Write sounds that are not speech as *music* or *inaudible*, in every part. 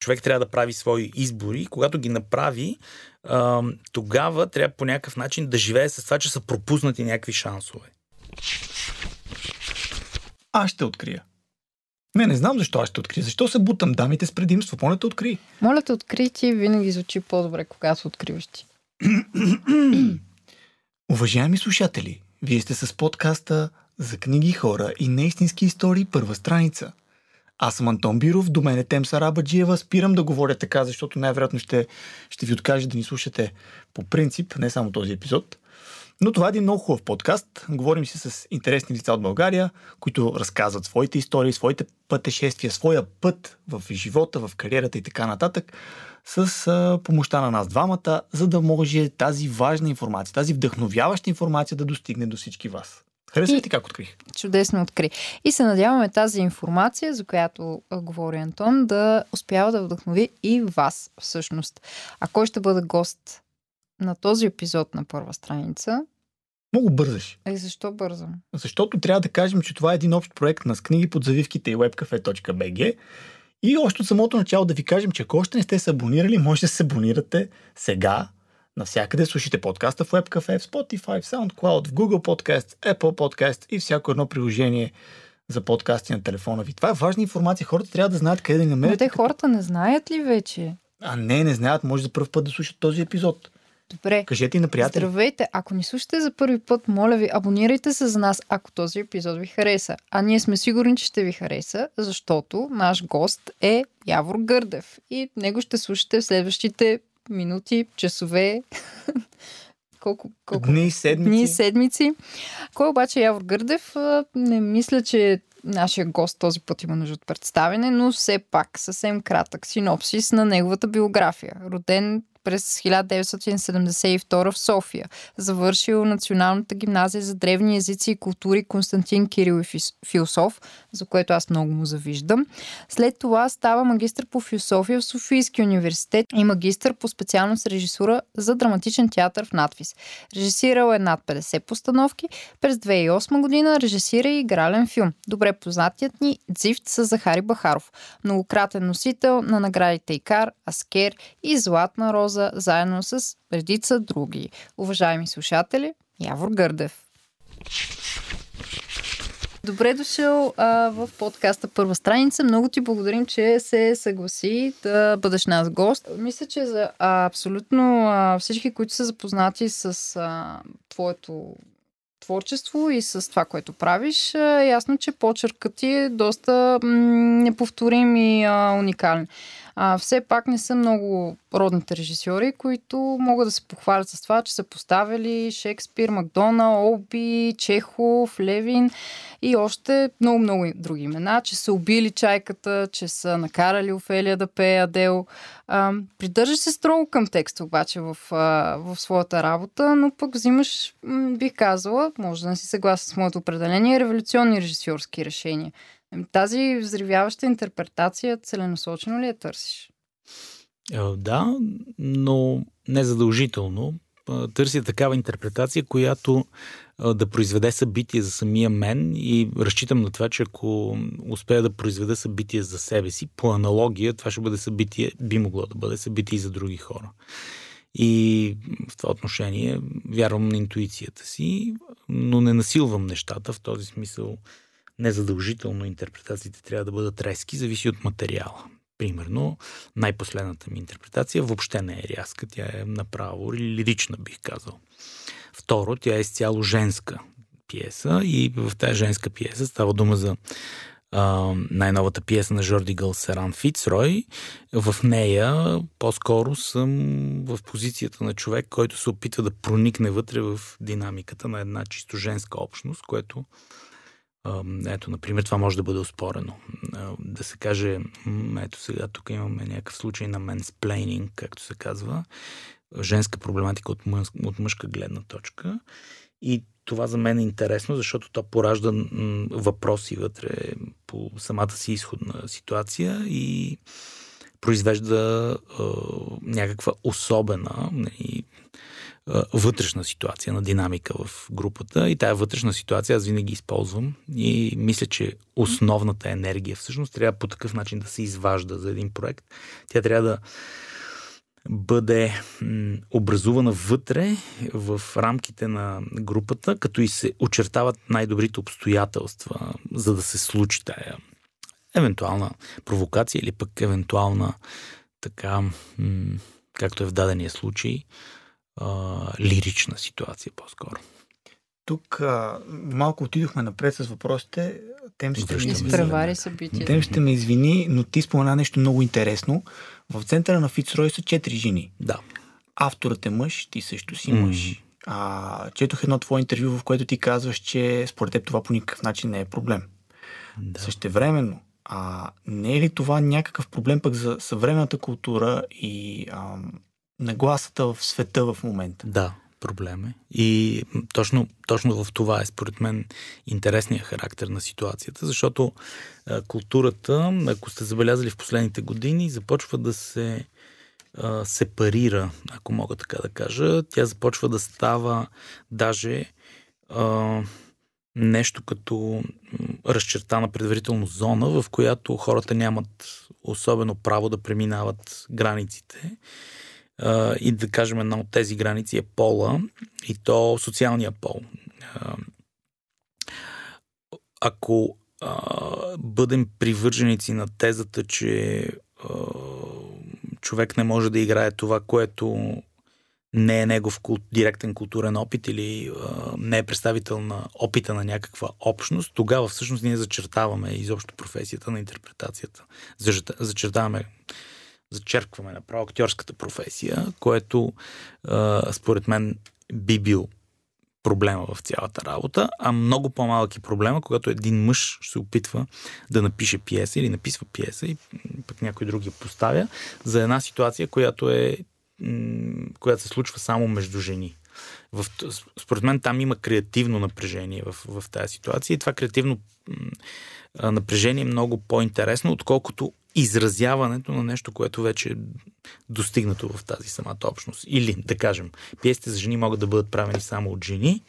човек трябва да прави свои избори. Когато ги направи, тогава трябва по някакъв начин да живее с това, че са пропуснати някакви шансове. Аз ще открия. Не, не знам защо аз ще открия. Защо се бутам дамите с предимство? Моля те откри. Моля те откри ти, винаги звучи по-добре, когато откриваш ти. *clears throat* Уважаеми слушатели, вие сте с подкаста за книги, хора и неистински истории първа страница. Аз съм Антон Биров, до мен е Тем Сарабаджиева. Спирам да говоря така, защото най-вероятно ще, ще ви откажа да ни слушате по принцип, не само този епизод. Но това е един много хубав подкаст. Говорим си с интересни лица от България, които разказват своите истории, своите пътешествия, своя път в живота, в кариерата и така нататък с а, помощта на нас двамата, за да може тази важна информация, тази вдъхновяваща информация да достигне до всички вас. Хареса ли ти как открих? Чудесно откри. И се надяваме тази информация, за която говори Антон, да успява да вдъхнови и вас всъщност. А кой ще бъде гост на този епизод на първа страница? Много бързаш. Е, защо бързам? Защото трябва да кажем, че това е един общ проект на книги под завивките и webcafe.bg и още от самото начало да ви кажем, че ако още не сте се абонирали, може да се абонирате сега навсякъде. Слушайте подкаста в WebCafe, в Spotify, в SoundCloud, в Google Podcast, Apple Podcast и всяко едно приложение за подкасти на телефона ви. Това е важна информация. Хората трябва да знаят къде да ни намерят. Но те хората не знаят ли вече? А не, не знаят. Може за първ път да слушат този епизод. Добре. Кажете и на приятели. Здравейте! Ако ни слушате за първи път, моля ви, абонирайте се за нас, ако този епизод ви хареса. А ние сме сигурни, че ще ви хареса, защото наш гост е Явор Гърдев. И него ще слушате в следващите минути, часове, *laughs* колко, колко... Дни, седмици. Дни, седмици. Кой обаче е Явор Гърдев? Не мисля, че нашия гост този път има нужда от представене, но все пак съвсем кратък синопсис на неговата биография. Роден през 1972 в София. Завършил Националната гимназия за древни езици и култури Константин Кирил и философ, за което аз много му завиждам. След това става магистър по философия в Софийския университет и магистър по специалност режисура за драматичен театър в надвис. Режисирал е над 50 постановки. През 2008 година режисира и игрален филм. Добре познатият ни Дзифт с Захари Бахаров. Многократен носител на наградите Икар, Аскер и Златна роза Роза, заедно с редица други. Уважаеми слушатели, Явор Гърдев. Добре дошъл а, в подкаста Първа страница. Много ти благодарим, че се съгласи да бъдеш нас гост. Мисля, че за а, абсолютно а, всички, които са запознати с а, твоето творчество и с това, което правиш, е ясно, че почеркът ти е доста м- неповторим и а, уникален. А, все пак не са много родните режисьори, които могат да се похвалят с това, че са поставили Шекспир, Макдона, Олби, Чехов, Левин и още много-много други имена, че са убили чайката, че са накарали Офелия да пее Адел. А, придържаш се строго към текста обаче в, в своята работа, но пък взимаш, бих казала, може да не си съгласен с моето определение, революционни режисьорски решения. Ами, тази взривяваща интерпретация целенасочено ли я търсиш? Е, да, но не задължително. Търся такава интерпретация, която да произведе събитие за самия мен и разчитам на това, че ако успея да произведа събитие за себе си, по аналогия, това ще бъде събитие, би могло да бъде събитие и за други хора. И в това отношение вярвам на интуицията си, но не насилвам нещата. В този смисъл незадължително интерпретациите трябва да бъдат резки, зависи от материала. Примерно, най-последната ми интерпретация въобще не е рязка, тя е направо лирична, бих казал. Второ, тя е изцяло женска пиеса и в тази женска пиеса става дума за а, най-новата пиеса на Жорди Гълсеран Фицрой. В нея по-скоро съм в позицията на човек, който се опитва да проникне вътре в динамиката на една чисто женска общност, което ето, например, това може да бъде оспорено. Да се каже, ето сега тук имаме някакъв случай на менсплейнинг, както се казва, женска проблематика от, мъж, от мъжка гледна точка. И това за мен е интересно, защото то поражда въпроси вътре по самата си изходна ситуация и произвежда е, някаква особена, нали, вътрешна ситуация на динамика в групата и тая вътрешна ситуация аз винаги използвам и мисля, че основната енергия всъщност трябва по такъв начин да се изважда за един проект. Тя трябва да бъде образувана вътре в рамките на групата, като и се очертават най-добрите обстоятелства, за да се случи тая евентуална провокация или пък евентуална така, както е в дадения случай, лирична ситуация по-скоро. Тук а, малко отидохме напред с въпросите. Тем ще, ми изпревари събития. Тем ще ме извини, но ти спомена нещо много интересно. В центъра на Фицрой са четири жени. Да. Авторът е мъж, ти също си мъж. Mm. А, четох едно твое интервю, в което ти казваш, че според теб това по никакъв начин не е проблем. Да. Същевременно, а не е ли това някакъв проблем пък за съвременната култура и а, нагласата в света в момента? Да, проблем е. И точно, точно в това е, според мен, интересният характер на ситуацията, защото а, културата, ако сте забелязали в последните години, започва да се а, сепарира, ако мога така да кажа. Тя започва да става даже а, нещо като разчертана предварително зона, в която хората нямат особено право да преминават границите. И да кажем, една от тези граници е пола и то социалния пол. Ако бъдем привърженици на тезата, че човек не може да играе това, което не е негов директен културен опит или не е представител на опита на някаква общност, тогава всъщност ние зачертаваме изобщо професията на интерпретацията. Зачертаваме, зачеркваме направо актьорската професия, което а, според мен би бил проблема в цялата работа, а много по-малък е проблема, когато един мъж се опитва да напише пиеса или написва пиеса и пък някой друг я поставя за една ситуация, която е която се случва само между жени. В, според мен там има креативно напрежение в, в тази ситуация и това креативно напрежение е много по-интересно, отколкото изразяването на нещо, което вече е достигнато в тази самата общност. Или, да кажем, пиесите за жени могат да бъдат правени само от жени,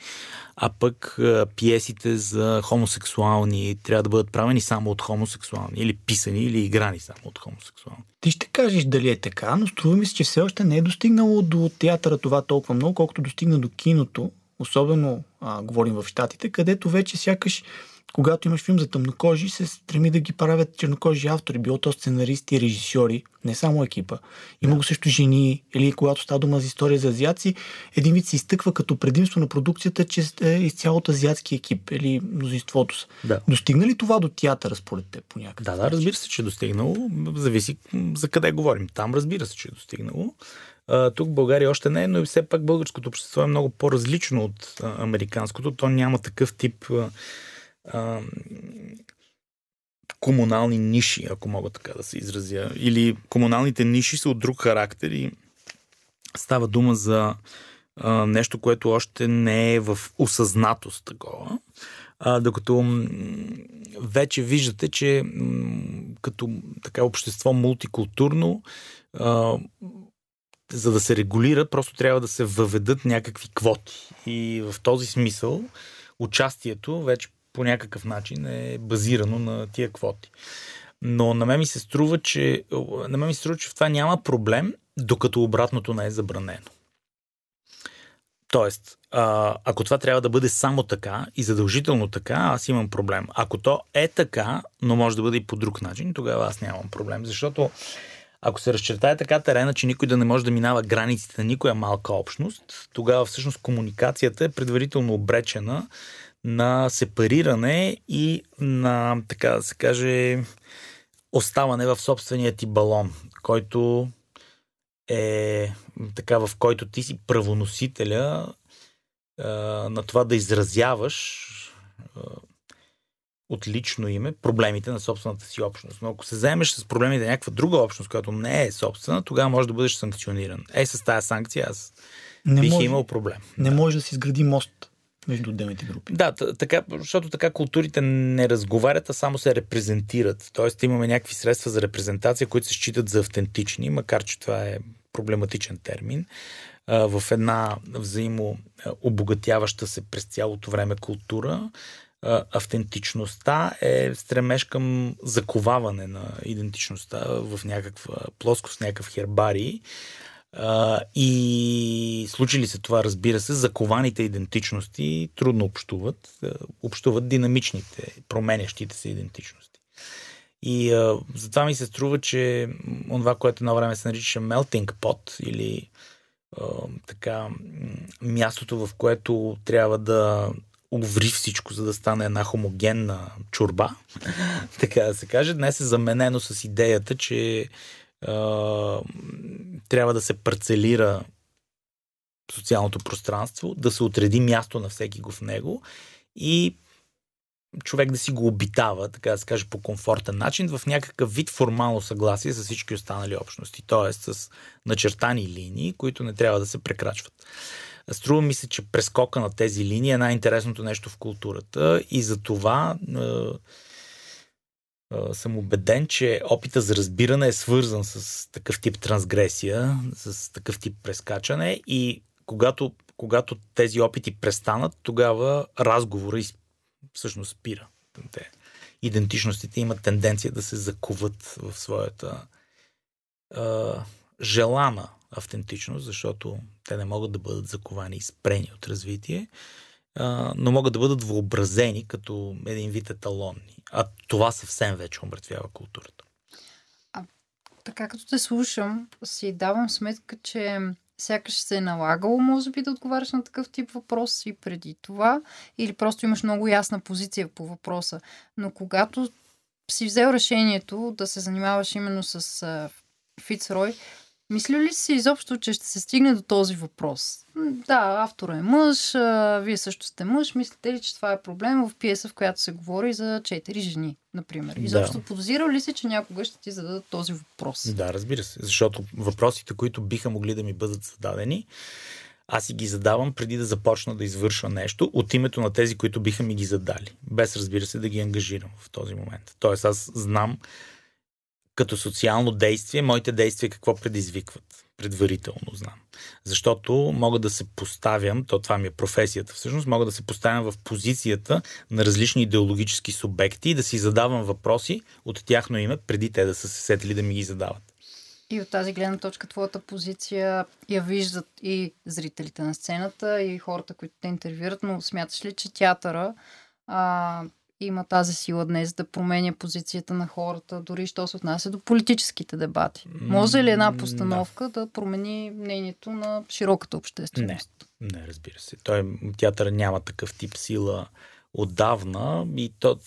а пък пиесите за хомосексуални трябва да бъдат правени само от хомосексуални, или писани, или играни само от хомосексуални. Ти ще кажеш дали е така, но струва ми се, че все още не е достигнало до театъра това толкова много, колкото достигна до киното, особено а, говорим в Штатите, където вече сякаш когато имаш филм за тъмнокожи, се стреми да ги правят чернокожи автори, било то сценаристи, режисьори, не само екипа. Има го също жени, или когато става дума за история за азиаци, един вид се изтъква като предимство на продукцията, че е изцяло от азиатски екип, или мнозинството са. Да. Достигна ли това до театъра според теб по някакъв Да, да, разбира се, че е достигнало. Зависи за къде говорим. Там разбира се, че е достигнало. А, тук в България още не е, но и все пак българското общество е много по-различно от а, американското. То няма такъв тип а, комунални ниши, ако мога така да се изразя. Или комуналните ниши са от друг характер и става дума за а, нещо, което още не е в осъзнатост такова. А, докато вече виждате, че като така общество мултикултурно, а, за да се регулира, просто трябва да се въведат някакви квоти. И в този смисъл участието вече по някакъв начин е базирано на тия квоти. Но на мен ми се струва, че, на мен ми се струва, че в това няма проблем, докато обратното не е забранено. Тоест, ако това трябва да бъде само така и задължително така, аз имам проблем. Ако то е така, но може да бъде и по друг начин, тогава аз нямам проблем. Защото ако се разчертае така терена, че никой да не може да минава границите на никоя малка общност, тогава всъщност комуникацията е предварително обречена на сепариране и на, така да се каже, оставане в собствения ти балон, който е така, в който ти си правоносителя а, на това да изразяваш а, от лично име проблемите на собствената си общност. Но ако се вземеш с проблемите на някаква друга общност, която не е собствена, тогава може да бъдеш санкциониран. Е, с тази санкция аз не бих може, имал проблем. Не да. може да се изгради мост между отделните групи. Да, така, защото така културите не разговарят, а само се репрезентират. Тоест имаме някакви средства за репрезентация, които се считат за автентични, макар че това е проблематичен термин. в една взаимо обогатяваща се през цялото време култура, автентичността е стремеж към заковаване на идентичността в някаква плоскост, някакъв хербарий. И случи ли се това, разбира се, закованите идентичности трудно общуват. Общуват динамичните, променящите се идентичности. И а, затова ми се струва, че това, което едно време се наричаше melting pot или а, така мястото, в което трябва да уври всичко, за да стане една хомогенна чурба, *laughs* така да се каже, днес е заменено с идеята, че трябва да се парцелира социалното пространство, да се отреди място на всеки го в него и човек да си го обитава, така да се каже, по комфортен начин, в някакъв вид формално съгласие с всички останали общности, т.е. с начертани линии, които не трябва да се прекрачват. Струва ми се, че прескока на тези линии е най-интересното нещо в културата и за това е, съм убеден, че опита за разбиране е свързан с такъв тип трансгресия, с такъв тип прескачане и когато, когато тези опити престанат, тогава разговора всъщност спира. Те, идентичностите имат тенденция да се закуват в своята е, желана автентичност, защото те не могат да бъдат заковани и спрени от развитие, но могат да бъдат въобразени като един вид еталонни. А това съвсем вече умъртвява културата. А така като те слушам, си давам сметка, че сякаш се е налагало, може би, да отговаряш на такъв тип въпрос и преди това, или просто имаш много ясна позиция по въпроса. Но когато си взел решението да се занимаваш именно с Фицрой, мисля ли си изобщо, че ще се стигне до този въпрос? Да, автора е мъж, вие също сте мъж. Мислите ли, че това е проблем в пиеса, в която се говори за четири жени, например? Изобщо да. подозирал ли си, че някога ще ти зададат този въпрос? Да, разбира се. Защото въпросите, които биха могли да ми бъдат зададени, аз си ги задавам преди да започна да извършва нещо от името на тези, които биха ми ги задали. Без, разбира се, да ги ангажирам в този момент. Тоест, аз знам като социално действие, моите действия какво предизвикват? Предварително знам. Защото мога да се поставям, то това ми е професията всъщност, мога да се поставям в позицията на различни идеологически субекти и да си задавам въпроси от тяхно име, преди те да са се сетили да ми ги задават. И от тази гледна точка твоята позиция я виждат и зрителите на сцената, и хората, които те интервюират, но смяташ ли, че театъра а, има тази сила днес да променя позицията на хората, дори що се отнася до политическите дебати. Може ли една постановка да, да промени мнението на широката общественост? Не, не разбира се. Той театър няма такъв тип сила отдавна и то,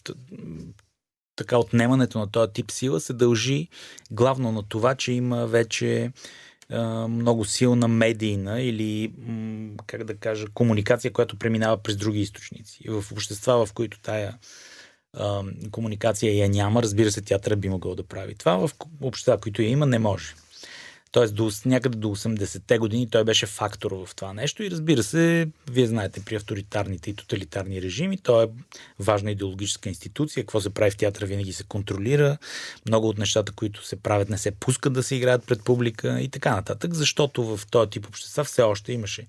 така отнемането на този тип сила се дължи главно на това, че има вече много силна медийна или, как да кажа, комуникация, която преминава през други източници. В общества, в които тая комуникация я няма, разбира се, театъра би могъл да прави това. В общества, които я има, не може. Тоест до, някъде до 80-те години той беше фактор в това нещо и разбира се, вие знаете, при авторитарните и тоталитарни режими той е важна идеологическа институция. Какво се прави в театъра винаги се контролира. Много от нещата, които се правят, не се пускат да се играят пред публика и така нататък, защото в този тип общества все още имаше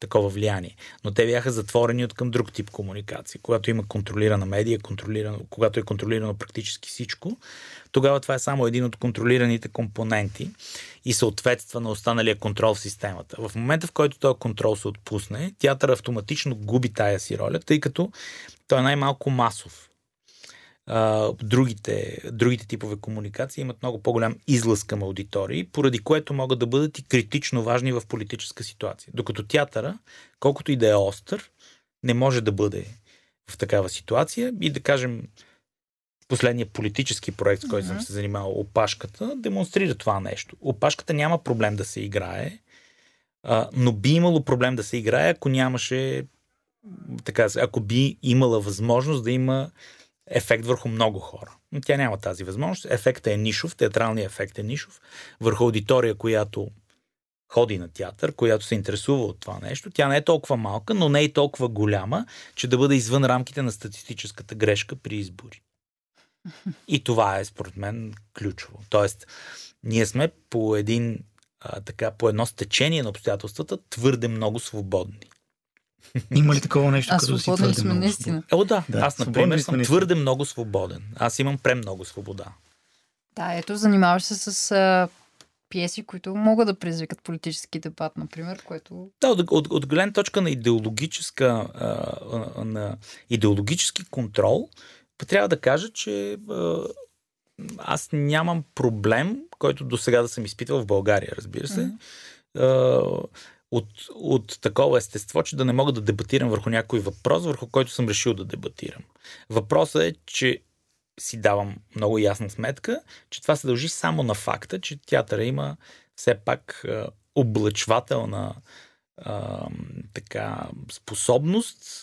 такова влияние. Но те бяха затворени от към друг тип комуникация. Когато има контролирана медия, контролирано, когато е контролирано практически всичко, тогава това е само един от контролираните компоненти и съответства на останалия контрол в системата. В момента, в който този контрол се отпусне, театър автоматично губи тая си роля, тъй като той е най-малко масов другите, другите типове комуникации имат много по-голям излъз към аудитории, поради което могат да бъдат и критично важни в политическа ситуация. Докато театъра, колкото и да е остър, не може да бъде в такава ситуация и да кажем последния политически проект, с който mm-hmm. съм се занимавал, опашката, демонстрира това нещо. Опашката няма проблем да се играе, а, но би имало проблем да се играе, ако нямаше така, ако би имала възможност да има ефект върху много хора. Но тя няма тази възможност. Ефектът е нишов, театралният ефект е нишов. Върху аудитория, която ходи на театър, която се интересува от това нещо. Тя не е толкова малка, но не е толкова голяма, че да бъде извън рамките на статистическата грешка при избори. И това е, според мен, ключово. Тоест, ние сме по един а, така по едно стечение на обстоятелствата твърде много свободни. Има ли такова нещо, А като си твърде сме много наистина. О, да. Да, Аз, например, съм твърде много свободен. Аз имам премного свобода. Да, ето, занимаваш се с а, пиеси, които могат да предизвикат политически дебат, например, което... Да, от, от, от гледна точка на идеологическа, а, на идеологически контрол, трябва да кажа, че а, аз нямам проблем, който до сега да съм изпитвал в България, разбира се, а, от, от такова естество, че да не мога да дебатирам върху някой въпрос, върху който съм решил да дебатирам. Въпросът е, че си давам много ясна сметка, че това се дължи само на факта, че театъра има все пак а, облъчвателна а, така, способност,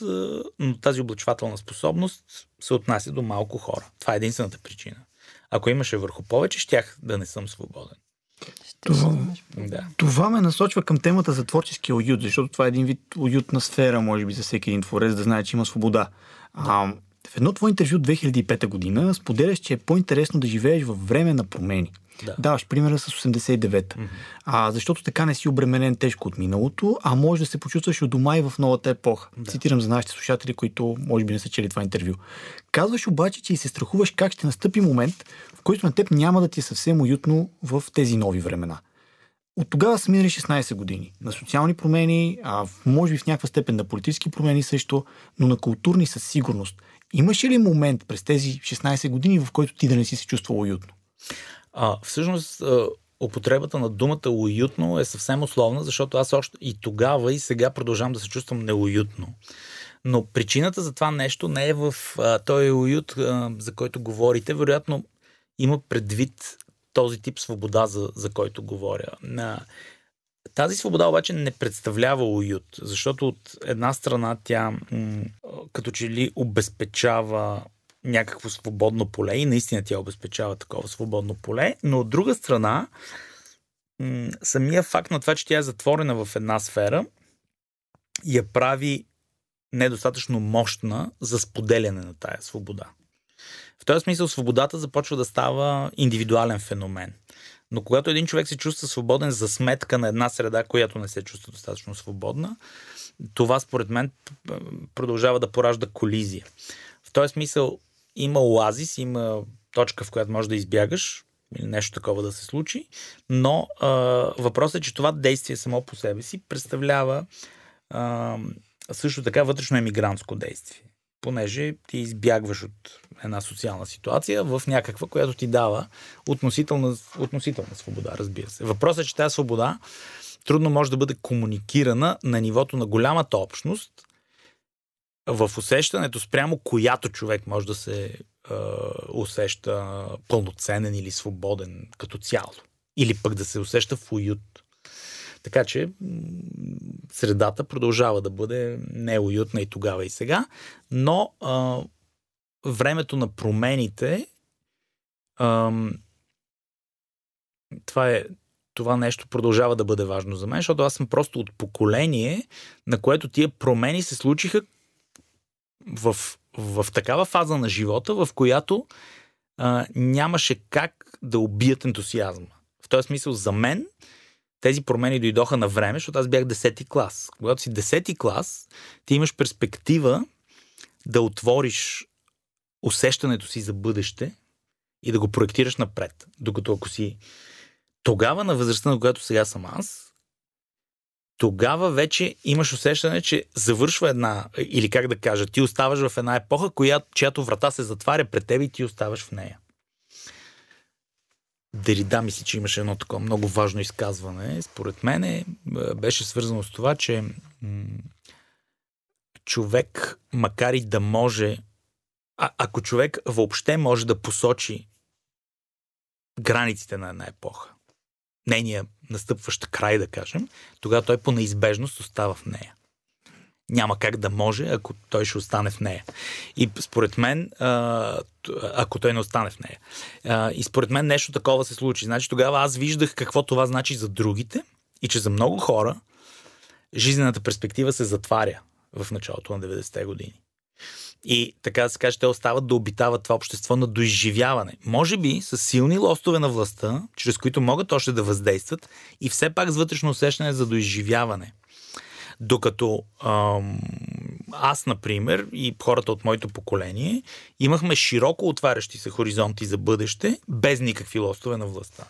но тази облъчвателна способност се отнася до малко хора. Това е единствената причина. Ако имаше върху повече, щях да не съм свободен. Това-. Да. Това ме насочва към темата за творческия уют, защото това е един вид уютна сфера, може би, за всеки един творец да знае, че има свобода. А, в едно твое интервю от 2005 година споделяш, че е по-интересно да живееш във време на промени. Да. Даваш примера с 89-та. А, защото така не си обременен тежко от миналото, а може да се почувстваш у дома и в новата епоха. Да. Цитирам за нашите слушатели, които може би не са чели това интервю. Казваш обаче, че и се страхуваш как ще настъпи момент, в който на теб няма да ти е съвсем уютно в тези нови времена. От тогава са минали 16 години. На социални промени, а може би в някаква степен на политически промени също, но на културни със сигурност. Имаше ли момент през тези 16 години, в който ти да не си се чувствал уютно? А, всъщност, употребата на думата уютно е съвсем условна, защото аз още и тогава и сега продължавам да се чувствам неуютно. Но причината за това нещо не е в а, този уют, а, за който говорите. Вероятно има предвид този тип свобода, за, за който говоря. На, тази свобода обаче не представлява уют, защото от една страна тя м- като че ли обезпечава някакво свободно поле и наистина тя обезпечава такова свободно поле, но от друга страна самия факт на това, че тя е затворена в една сфера я прави недостатъчно мощна за споделяне на тая свобода. В този смисъл свободата започва да става индивидуален феномен. Но когато един човек се чувства свободен за сметка на една среда, която не се чувства достатъчно свободна, това според мен продължава да поражда колизия. В този смисъл има оазис, има точка, в която можеш да избягаш или нещо такова да се случи, но а, въпросът е, че това действие само по себе си представлява а, също така вътрешно емигрантско действие. Понеже ти избягваш от една социална ситуация в някаква, която ти дава относителна, относителна свобода, разбира се. Въпросът е, че тази свобода трудно може да бъде комуникирана на нивото на голямата общност, в усещането спрямо която човек може да се е, усеща пълноценен или свободен като цяло. Или пък да се усеща в уют. Така че средата продължава да бъде неуютна и тогава и сега, но а, времето на промените ам, това е това нещо продължава да бъде важно за мен, защото аз съм просто от поколение, на което тия промени се случиха в, в такава фаза на живота, в която а, нямаше как да убият ентусиазма. В този смисъл за мен тези промени дойдоха на време, защото аз бях 10 клас. Когато си 10 клас, ти имаш перспектива да отвориш усещането си за бъдеще и да го проектираш напред. Докато ако си тогава на възрастта, на която сега съм аз, тогава вече имаш усещане, че завършва една, или как да кажа, ти оставаш в една епоха, коя, чиято врата се затваря пред теб и ти оставаш в нея. Дерида мисля, че имаше едно такова много важно изказване. Според мен е, беше свързано с това, че човек, макар и да може, а, ако човек въобще може да посочи границите на една епоха, нейния настъпващ край, да кажем, тогава той по неизбежност остава в нея. Няма как да може, ако той ще остане в нея. И според мен, ако той не остане в нея. И според мен нещо такова се случи. Значи тогава аз виждах какво това значи за другите и че за много хора жизнената перспектива се затваря в началото на 90-те години. И така да се каже, те остават да обитават това общество на доизживяване. Може би с силни лостове на властта, чрез които могат още да въздействат и все пак с вътрешно усещане за доизживяване. Докато ам, аз, например, и хората от моето поколение, имахме широко отварящи се хоризонти за бъдеще, без никакви лостове на властта.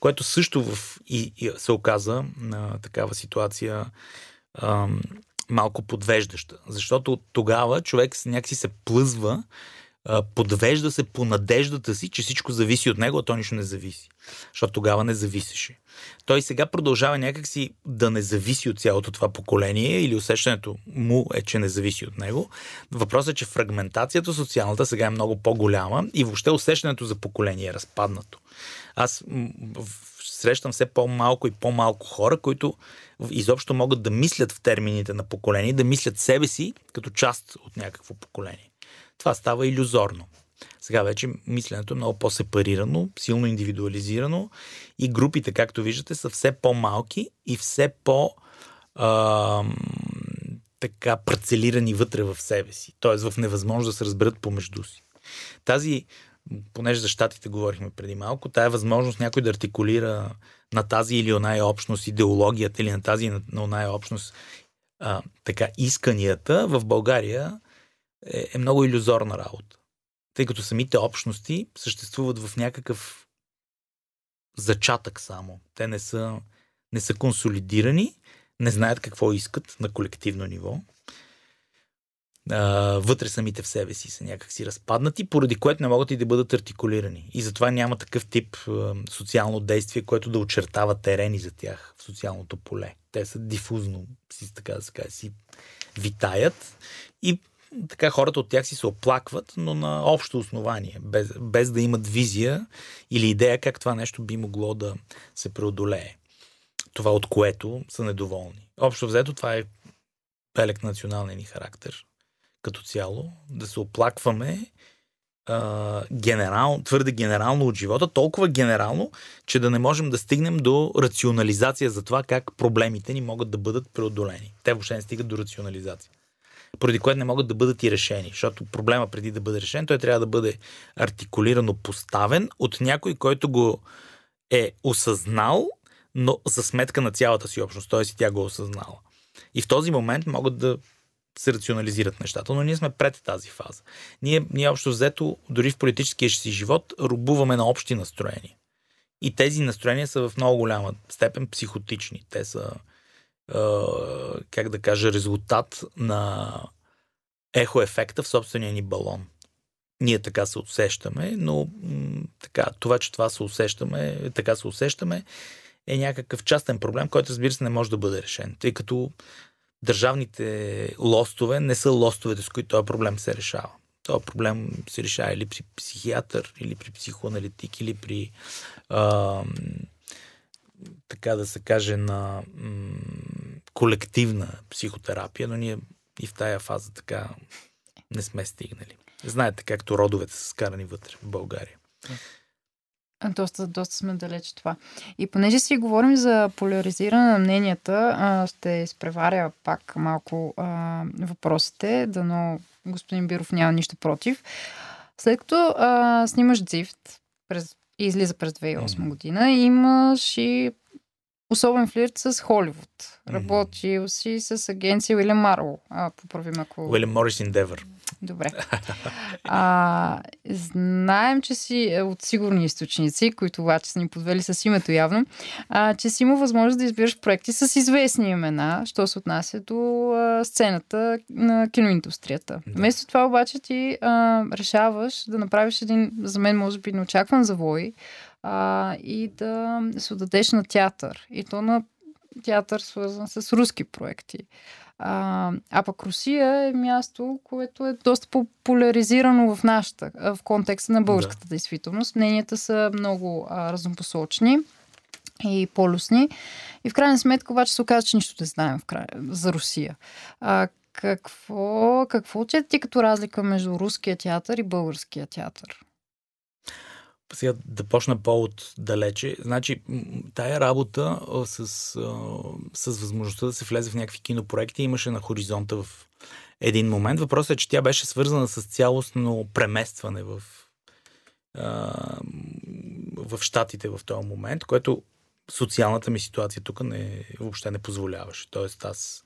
Което също в, и, и се оказа на такава ситуация ам, малко подвеждаща. Защото тогава човек някакси се плъзва, подвежда се по надеждата си, че всичко зависи от него, а то нищо не зависи. Защото тогава не зависеше. Той сега продължава някакси да не зависи от цялото това поколение или усещането му е, че не зависи от него. Въпросът е, че фрагментацията социалната сега е много по-голяма и въобще усещането за поколение е разпаднато. Аз срещам все по-малко и по-малко хора, които изобщо могат да мислят в термините на поколение, да мислят себе си като част от някакво поколение. Това става иллюзорно. Сега вече мисленето е много по-сепарирано, силно индивидуализирано и групите, както виждате, са все по-малки и все по- а, така парцелирани вътре в себе си, т.е. в невъзможност да се разберат помежду си. Тази понеже за щатите говорихме преди малко, тая възможност някой да артикулира на тази или оная общност идеологията или на тази на оная общност а, така исканията в България е, е много иллюзорна работа. Тъй като самите общности съществуват в някакъв зачатък само. Те не са, не са консолидирани, не знаят какво искат на колективно ниво вътре самите в себе си са някакси разпаднати, поради което не могат и да бъдат артикулирани. И затова няма такъв тип а, социално действие, което да очертава терени за тях в социалното поле. Те са дифузно, си, така да се каже, си витаят и така хората от тях си се оплакват, но на общо основание, без, без да имат визия или идея как това нещо би могло да се преодолее. Това от което са недоволни. Общо взето това е пелек националния ни характер като цяло, да се оплакваме а, генерал, твърде генерално от живота, толкова генерално, че да не можем да стигнем до рационализация за това как проблемите ни могат да бъдат преодолени. Те въобще не стигат до рационализация. Поради което не могат да бъдат и решени. Защото проблема преди да бъде решен, той трябва да бъде артикулирано поставен от някой, който го е осъзнал, но за сметка на цялата си общност. Т.е. тя го е осъзнала. И в този момент могат да се рационализират нещата, но ние сме пред тази фаза. Ние, ние общо взето, дори в политическия си живот, рубуваме на общи настроения. И тези настроения са в много голяма степен психотични. Те са, как да кажа, резултат на ехо-ефекта в собствения ни балон. Ние така се усещаме, но така, това, че това се усещаме, така се усещаме, е някакъв частен проблем, който разбира се не може да бъде решен, тъй като държавните лостове не са лостовете, с които този проблем се решава. Този проблем се решава или при психиатър, или при психоаналитик, или при а, така да се каже на м, колективна психотерапия, но ние и в тая фаза така не сме стигнали. Знаете както родовете са скарани вътре в България. Доста, доста сме далеч това. И понеже си говорим за поляризиране на мненията, ще изпреваря пак малко а, въпросите, дано господин Биров няма нищо против. След като а, снимаш Дзифт през, излиза през 2008 година, имаш и особен флирт с Холивуд. Работил си с агенция Уилям Марл. Поправим ако... Уилям Морис Индевър. Добре. А, знаем, че си е от сигурни източници, които обаче са ни подвели с името явно, а, че си има възможност да избираш проекти с известни имена, що се отнася до а, сцената на киноиндустрията. Да. Вместо това обаче ти а, решаваш да направиш един, за мен може би неочакван завой а, и да се отдадеш на театър. И то на театър свързан с руски проекти. А, а пък Русия е място, което е доста популяризирано в нашата, в контекста на българската да. действителност. Мненията са много а, разнопосочни и полюсни. И в крайна сметка обаче се оказа, че нищо не знаем в край... за Русия. А, какво, какво отчете ти като разлика между руския театър и българския театър? Сега да почна по-от далече. Значи, тая работа с, с възможността да се влезе в някакви кинопроекти имаше на хоризонта в един момент. Въпросът е, че тя беше свързана с цялостно преместване в, в Штатите в този момент, което социалната ми ситуация тук не, въобще не позволяваше. Тоест аз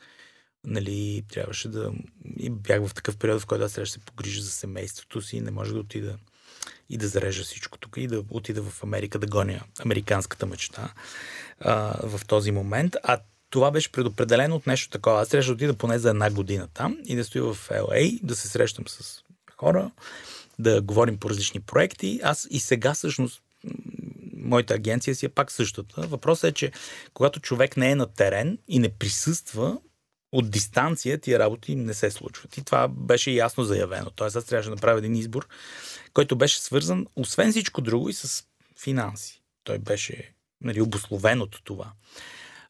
нали, трябваше да... И бях в такъв период, в който аз трябваше да се погрижа за семейството си и не може да отида и да зарежа всичко тук и да отида в Америка да гоня американската мечта а, в този момент. А това беше предопределено от нещо такова. Аз трябваше да отида поне за една година там и да стоя в LA, да се срещам с хора, да говорим по различни проекти. Аз и сега всъщност моята агенция си е пак същата. Въпросът е, че когато човек не е на терен и не присъства, от дистанция тия работи не се случват. И това беше ясно заявено. Тоест аз трябваше да направя един избор, който беше свързан, освен всичко друго, и с финанси. Той беше нали, обословен от това.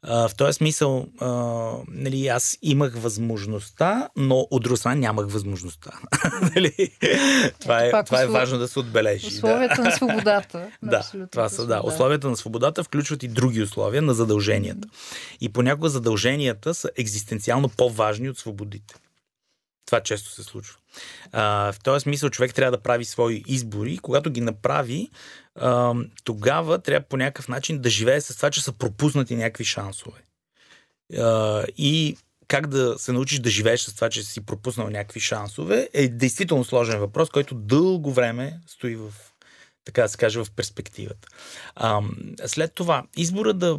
А, в този смисъл, а, нали, аз имах възможността, но от друга страна нямах възможността. *laughs* нали? това е, това е важно да се отбележи. Условията да. на свободата. *laughs* да, това са, да. Условията на свободата включват и други условия на задълженията. И понякога задълженията са екзистенциално по-важни от свободите. Това често се случва. А, в този смисъл човек трябва да прави свои избори. Когато ги направи, тогава трябва по някакъв начин да живее с това, че са пропуснати някакви шансове. И как да се научиш да живееш с това, че си пропуснал някакви шансове, е действително сложен въпрос, който дълго време стои в така да се каже, в перспективата. А, след това, избора да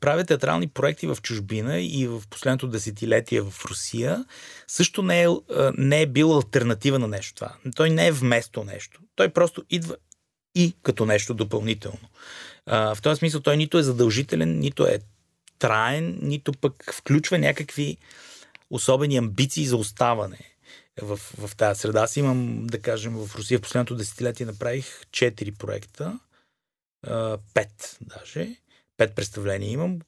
правя театрални проекти в чужбина и в последното десетилетие в Русия също не е, не е бил альтернатива на нещо това. Той не е вместо нещо. Той просто идва и като нещо допълнително. А, в този смисъл той нито е задължителен, нито е траен, нито пък включва някакви особени амбиции за оставане в, в тази среда. Аз имам, да кажем, в Русия в последното десетилетие направих 4 проекта, 5 даже, 5 представления имам,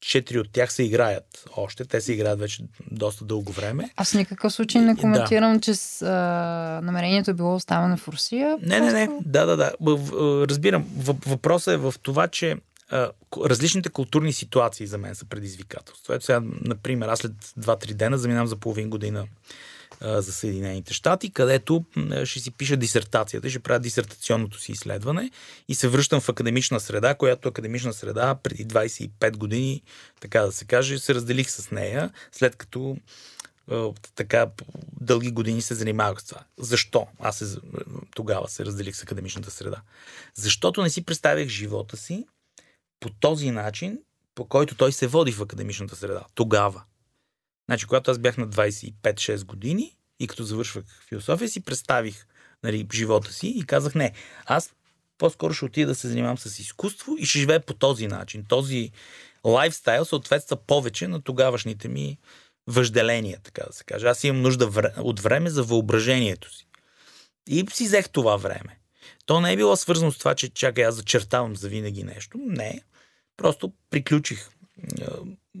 четири от тях се играят още. Те се играят вече доста дълго време. Аз в никакъв случай не коментирам, да. че с, а, намерението е било оставане в Русия. Не, просто... не, не. Да, да, да. Разбирам. Въпросът е в това, че а, различните културни ситуации за мен са предизвикателство. Ето сега, например, аз след 2-3 дена заминавам за половин година за Съединените щати, където ще си пиша дисертацията, ще правя дисертационното си изследване и се връщам в академична среда, която академична среда преди 25 години, така да се каже, се разделих с нея, след като така дълги години се занимавах с това. Защо? Аз се, тогава се разделих с академичната среда. Защото не си представях живота си по този начин, по който той се води в академичната среда. Тогава. Значи, когато аз бях на 25-6 години и като завършвах философия, си представих нали, живота си и казах, не, аз по-скоро ще отида да се занимавам с изкуство и ще живея по този начин. Този лайфстайл съответства повече на тогавашните ми въжделения, така да се каже. Аз имам нужда от време за въображението си. И си взех това време. То не е било свързано с това, че чакай, аз зачертавам за винаги нещо. Не. Просто приключих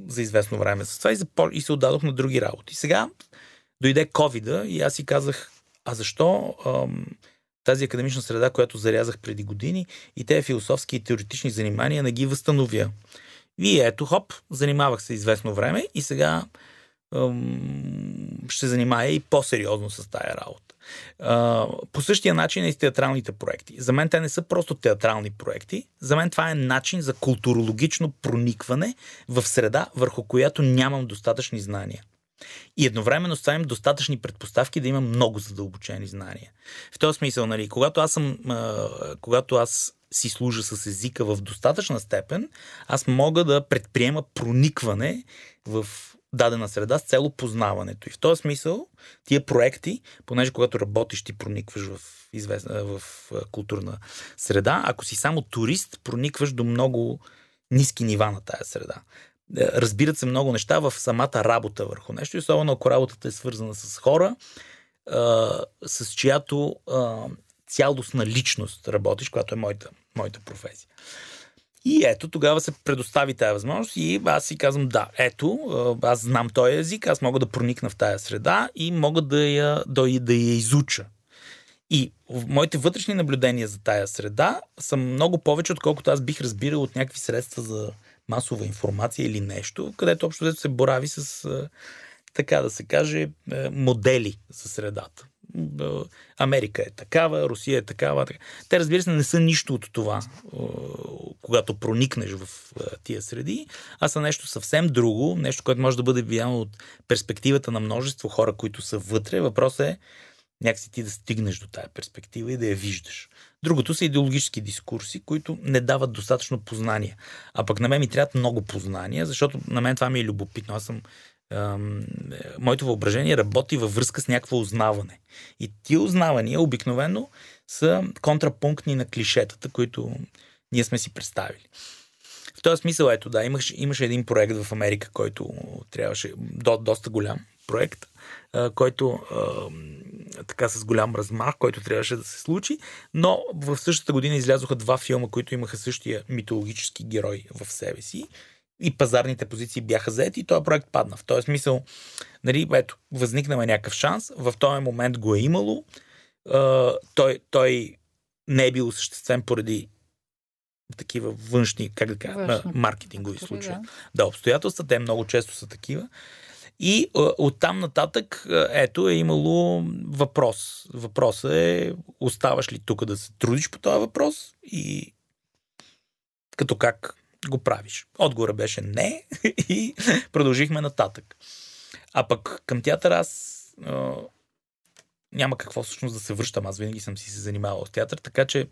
за известно време с това и, запо... и се отдадох на други работи. Сега дойде ковида и аз си казах, а защо ам, тази академична среда, която зарязах преди години и те философски и теоретични занимания не ги възстановя. И ето, хоп, занимавах се известно време и сега ам, ще занимая и по-сериозно с тая работа. По същия начин е и с театралните проекти. За мен те не са просто театрални проекти. За мен това е начин за културологично проникване в среда, върху която нямам достатъчни знания. И едновременно с това имам достатъчни предпоставки да имам много задълбочени знания. В този смисъл, нали, когато аз съм, когато аз си служа с езика в достатъчна степен, аз мога да предприема проникване в дадена среда с цел познаването. И в този смисъл тия проекти, понеже когато работиш, ти проникваш в, известна, в културна среда, ако си само турист, проникваш до много ниски нива на тая среда. Е, разбират се много неща в самата работа върху нещо, особено ако работата е свързана с хора, с чиято цялостна личност работиш, която е моята, моята професия. И ето, тогава се предостави тази възможност и аз си казвам, да, ето, аз знам този език, аз мога да проникна в тази среда и мога да я, да, да я изуча. И в моите вътрешни наблюдения за тая среда са много повече, отколкото аз бих разбирал от някакви средства за масова информация или нещо, където общо се борави с така да се каже, модели за средата. Е, Америка е такава, Русия е такава. Те, разбира се, не са нищо от това, е, когато проникнеш в тия среди, а са нещо съвсем друго, нещо, което може да бъде видяно от перспективата на множество хора, които са вътре. Въпросът е някакси ти да стигнеш до тая перспектива и да я виждаш. Другото са идеологически дискурси, които не дават достатъчно познания. А пък на мен ми трябват много познания, защото на мен това ми е любопитно. Аз съм моето въображение работи във връзка с някакво узнаване. И тия узнавания обикновено са контрапунктни на клишетата, които ние сме си представили. В този смисъл, ето да, имаш, имаше един проект в Америка, който трябваше, до, доста голям проект, който така с голям размах, който трябваше да се случи, но в същата година излязоха два филма, които имаха същия митологически герой в себе си и пазарните позиции бяха заети и този проект падна. В този смисъл, нали, ето, възникнаме някакъв шанс, в този момент го е имало, той, той не е бил осъществен поради такива външни, как да кажа, външни. маркетингови случаи. Да. да, обстоятелства, те много често са такива. И оттам нататък, ето, е имало въпрос. Въпросът е, оставаш ли тук да се трудиш по този въпрос и като как го правиш. Отговора беше не *laughs* и продължихме нататък. А пък към театър аз няма какво всъщност да се връщам. Аз винаги съм си се занимавал с театър, така че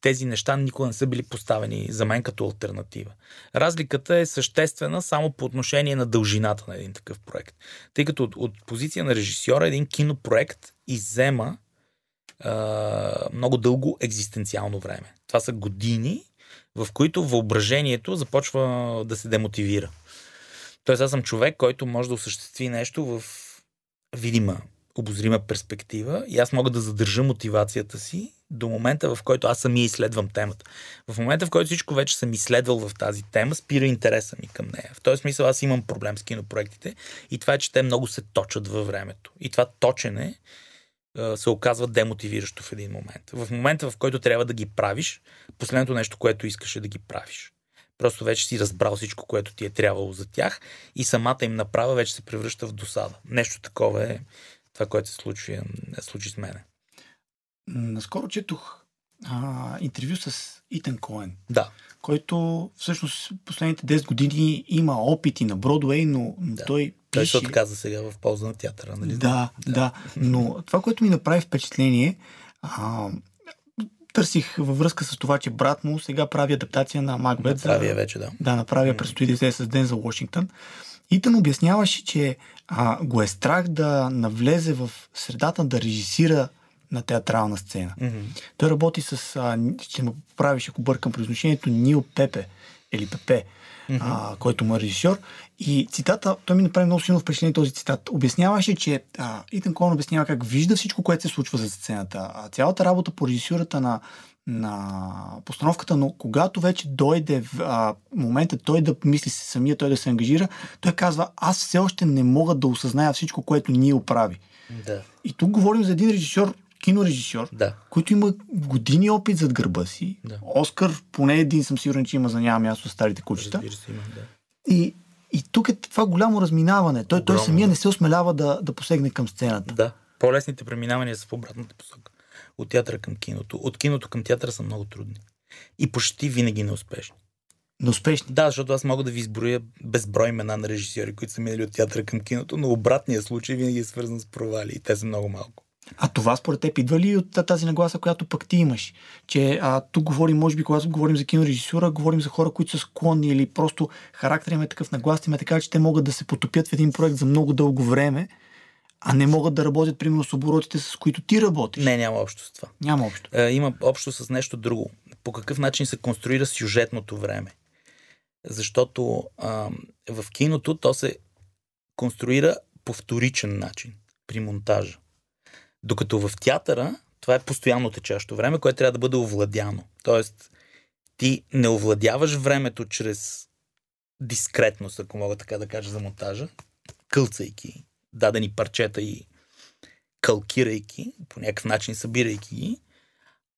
тези неща никога не са били поставени за мен като альтернатива. Разликата е съществена само по отношение на дължината на един такъв проект. Тъй като от, от позиция на режисьора един кинопроект иззема а, много дълго екзистенциално време. Това са години, в които въображението започва да се демотивира. Тоест аз съм човек, който може да осъществи нещо в видима, обозрима перспектива и аз мога да задържа мотивацията си до момента, в който аз самия изследвам темата. В момента, в който всичко вече съм изследвал в тази тема, спира интереса ми към нея. В този смисъл аз имам проблем с кинопроектите и това е, че те много се точат във времето. И това точене се оказва демотивиращо в един момент. В момента, в който трябва да ги правиш, последното нещо, което искаш е да ги правиш. Просто вече си разбрал всичко, което ти е трябвало за тях и самата им направа вече се превръща в досада. Нещо такова е това, което се случи, е, случи с мене. Наскоро четох а, интервю с Итан Коен. Да. Който всъщност последните 10 години има опити на Бродвей, но да. той той се отказа сега в полза на театъра, нали? Да, да, да. Но това, което ми направи впечатление, а, търсих във връзка с това, че брат му сега прави адаптация на Макбет. Направи я вече, да. Да, направи я, предстои да излезе с ден за Вашингтон. Итан обясняваше, че а, го е страх да навлезе в средата да режисира на театрална сцена. Mm-hmm. Той работи с, а, ще ме поправиш, ако бъркам произношението, Нил Пепе или Пепе, mm-hmm. а, който му е режисьор. И цитата, той ми направи много силно впечатление този цитат. Обясняваше, че а, Итан Коен обяснява как вижда всичко, което се случва за сцената. А цялата работа по режисурата на, на постановката, но когато вече дойде в а, момента той да мисли се самия, той да се ангажира, той казва, аз все още не мога да осъзная всичко, което ние оправи. Да. И тук говорим за един режисьор, кинорежисьор, да. който има години опит зад гърба си. Да. Оскар, поне един съм сигурен, че има за няма място с старите кучета. Разбира се, има, да. И, и тук е това голямо разминаване. Той, той самия не се осмелява да, да посегне към сцената. Да. По-лесните преминавания са в обратната посока. От театъра към киното. От киното към театъра са много трудни. И почти винаги неуспешни. Неуспешни? Да, защото аз мога да ви изброя безброй имена на режисьори, които са минали от театъра към киното, но обратният случай винаги е свързан с провали и те са много малко. А това според теб идва ли от тази нагласа, която пък ти имаш? Че а, тук говорим, може би, когато говорим за кинорежисура, говорим за хора, които са склонни или просто характер им е такъв наглас, им е така, че те могат да се потопят в един проект за много дълго време, а не могат да работят, примерно, с оборотите, с които ти работиш. Не, няма общо с това. Няма общо. Е, има общо с нещо друго. По какъв начин се конструира сюжетното време? Защото а, в киното то се конструира по вторичен начин при монтажа. Докато в театъра това е постоянно течащо време, което трябва да бъде овладяно. Тоест, ти не овладяваш времето чрез дискретност, ако мога така да кажа за монтажа, кълцайки дадени парчета и калкирайки, по някакъв начин събирайки ги,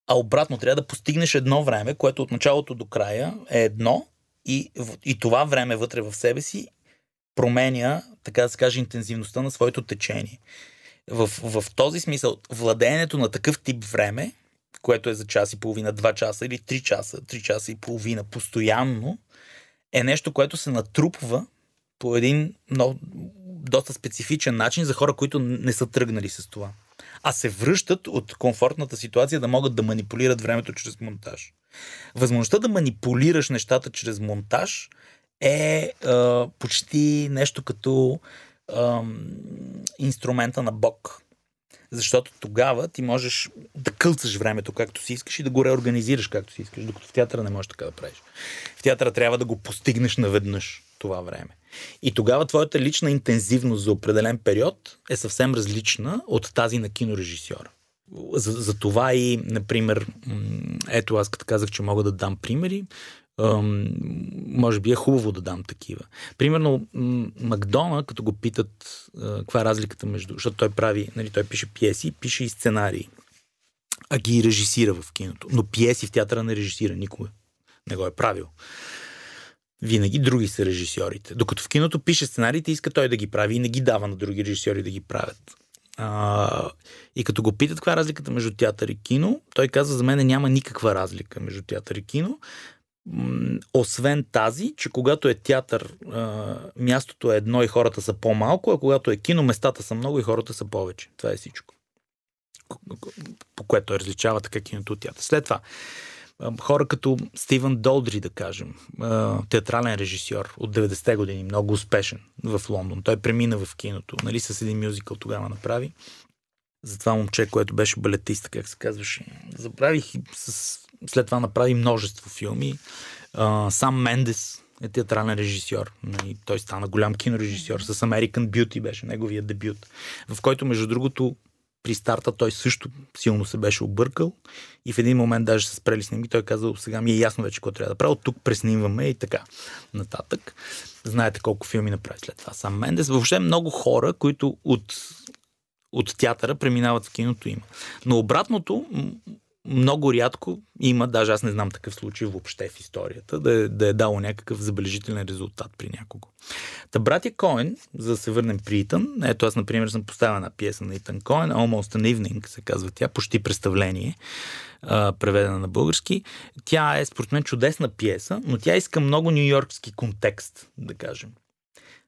а обратно трябва да постигнеш едно време, което от началото до края е едно и, и това време вътре в себе си променя, така да се каже, интензивността на своето течение. В, в този смисъл, владеенето на такъв тип време, което е за час и половина, два часа или три часа, три часа и половина постоянно, е нещо, което се натрупва по един много, доста специфичен начин за хора, които не са тръгнали с това. А се връщат от комфортната ситуация да могат да манипулират времето чрез монтаж. Възможността да манипулираш нещата чрез монтаж е а, почти нещо като инструмента на Бог. Защото тогава ти можеш да кълцаш времето както си искаш и да го реорганизираш както си искаш, докато в театъра не можеш така да правиш. В театъра трябва да го постигнеш наведнъж това време. И тогава твоята лична интензивност за определен период е съвсем различна от тази на кинорежисьора. За, за това и, например, ето аз като казах, че мога да дам примери, може би е хубаво да дам такива. Примерно, Макдона, като го питат каква е разликата между... Защото той прави, нали, той пише пиеси, пише и сценарии, а ги режисира в киното. Но пиеси в театъра не режисира никога. Не го е правил. Винаги други са режисьорите. Докато в киното пише сценариите, иска той да ги прави и не ги дава на други режисьори да ги правят. А, и като го питат каква е разликата между театър и кино, той казва, за мен няма никаква разлика между театър и кино. Освен тази, че когато е театър, мястото е едно и хората са по-малко, а когато е кино, местата са много и хората са повече. Това е всичко. По което той различава така киното от театър. След това, хора като Стивън Долдри, да кажем, театрален режисьор от 90-те години, много успешен в Лондон. Той премина в киното, нали, с един мюзикъл тогава направи. За това момче, което беше балетист, как се казваше. Забравих с... след това направи множество филми. Сам Мендес е театрален режисьор. Нали, той стана голям кинорежисьор. С American Beauty беше неговия дебют, в който, между другото, при старта той също силно се беше объркал и в един момент даже се спрели снимки. Той казал, сега ми е ясно вече какво трябва да правя. От тук преснимваме и така нататък. Знаете колко филми направи след това сам Мендес. Въобще много хора, които от, от театъра преминават в киното има. Но обратното, много рядко има, даже аз не знам такъв случай въобще в историята, да е, да е дало някакъв забележителен резултат при някого. Та братя Коен, за да се върнем при Итан, ето аз, например, съм поставил една пиеса на Итан Коен, Almost an Evening се казва тя, почти представление, преведена на български. Тя е, според мен, чудесна пиеса, но тя иска много нью-йоркски контекст, да кажем.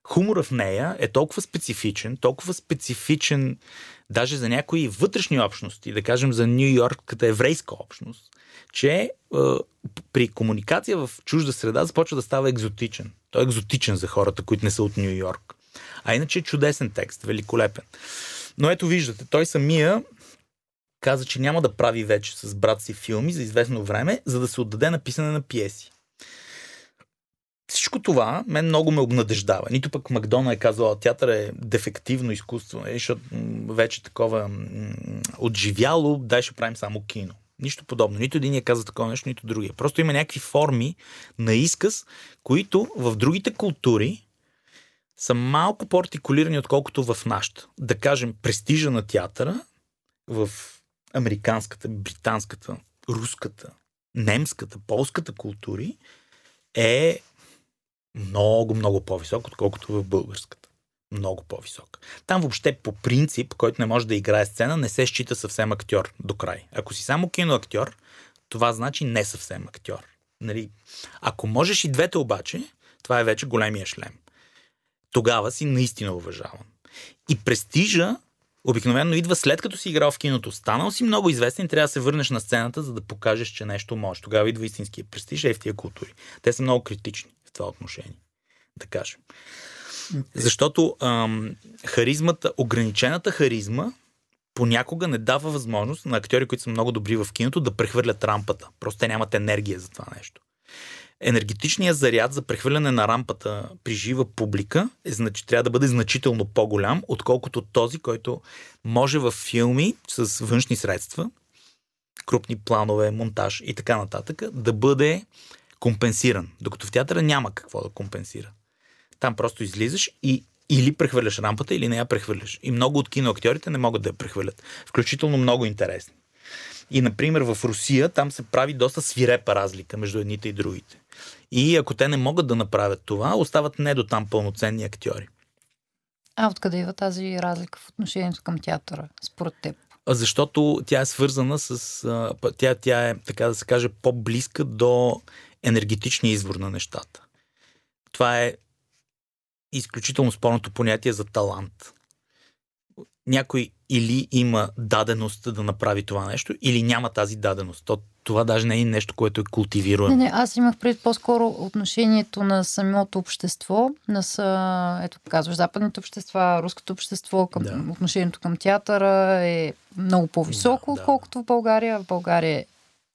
Хумора в нея е толкова специфичен, толкова специфичен даже за някои вътрешни общности, да кажем за Нью Йоркската еврейска общност, че е, при комуникация в чужда среда започва да става екзотичен. Той е екзотичен за хората, които не са от Нью Йорк. А иначе е чудесен текст, великолепен. Но ето виждате, той самия каза, че няма да прави вече с брат си филми за известно време, за да се отдаде на писане на пиеси. Всичко това мен много ме обнадеждава. Нито пък Макдона е казала, театър е дефективно изкуство, е, защото вече такова отживяло, дай ще правим само кино. Нищо подобно. Нито един я каза такова нещо, нито другия. Просто има някакви форми на изказ, които в другите култури са малко по-артикулирани, отколкото в нашата. Да кажем, престижа на театъра в американската, британската, руската, немската, полската култури е много, много по-висок, отколкото в българската. Много по-висок. Там въобще по принцип, който не може да играе сцена, не се счита съвсем актьор до край. Ако си само киноактьор, това значи не съвсем актьор. Нали? Ако можеш и двете обаче, това е вече големия шлем. Тогава си наистина уважаван. И престижа обикновено идва след като си играл в киното. Станал си много известен, трябва да се върнеш на сцената, за да покажеш, че нещо можеш. Тогава идва истинския престиж, е в тия култури. Те са много критични това отношение. Да кажем. Защото ам, харизмата, ограничената харизма понякога не дава възможност на актьори, които са много добри в киното, да прехвърлят рампата. Просто те нямат енергия за това нещо. Енергетичният заряд за прехвърляне на рампата при жива публика е, значи, трябва да бъде значително по-голям, отколкото този, който може в филми с външни средства, крупни планове, монтаж и така нататък, да бъде компенсиран. Докато в театъра няма какво да компенсира. Там просто излизаш и или прехвърляш рампата, или не я прехвърляш. И много от киноактьорите не могат да я прехвърлят. Включително много интересни. И, например, в Русия там се прави доста свирепа разлика между едните и другите. И ако те не могат да направят това, остават не до там пълноценни актьори. А откъде идва тази разлика в отношението към театъра, според теб? Защото тя е свързана с... Тя, тя е, така да се каже, по-близка до енергетичния извор на нещата. Това е изключително спорното понятие за талант. Някой или има даденост да направи това нещо, или няма тази даденост. То, това даже не е нещо, което е култивируемо. Не, не, аз имах пред по-скоро отношението на самото общество, на са, ето казваш, западните общества, руското общество, към, да. отношението към театъра е много по-високо, да, да. отколкото в България. В България